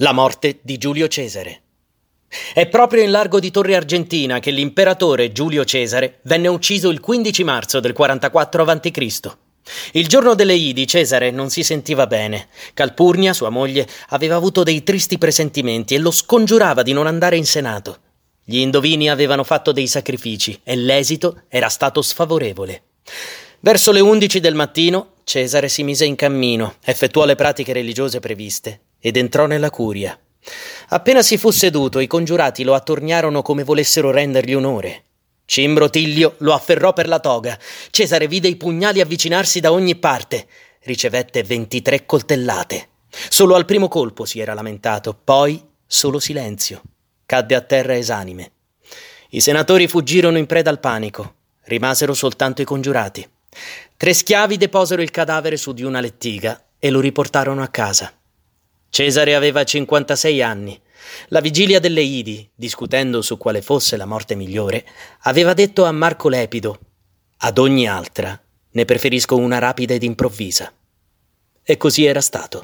La morte di Giulio Cesare. È proprio in largo di Torre Argentina che l'imperatore Giulio Cesare venne ucciso il 15 marzo del 44 a.C. Il giorno delle Idi Cesare non si sentiva bene. Calpurnia, sua moglie, aveva avuto dei tristi presentimenti e lo scongiurava di non andare in Senato. Gli indovini avevano fatto dei sacrifici e l'esito era stato sfavorevole. Verso le undici del mattino Cesare si mise in cammino, effettuò le pratiche religiose previste ed entrò nella curia. Appena si fu seduto, i congiurati lo attorniarono come volessero rendergli onore. Cimbro Tiglio lo afferrò per la toga. Cesare vide i pugnali avvicinarsi da ogni parte. Ricevette ventitré coltellate. Solo al primo colpo si era lamentato, poi solo silenzio. Cadde a terra esanime. I senatori fuggirono in preda al panico. Rimasero soltanto i congiurati. Tre schiavi deposero il cadavere su di una lettiga e lo riportarono a casa. Cesare aveva 56 anni. La vigilia delle Idi, discutendo su quale fosse la morte migliore, aveva detto a Marco Lepido: Ad ogni altra ne preferisco una rapida ed improvvisa. E così era stato.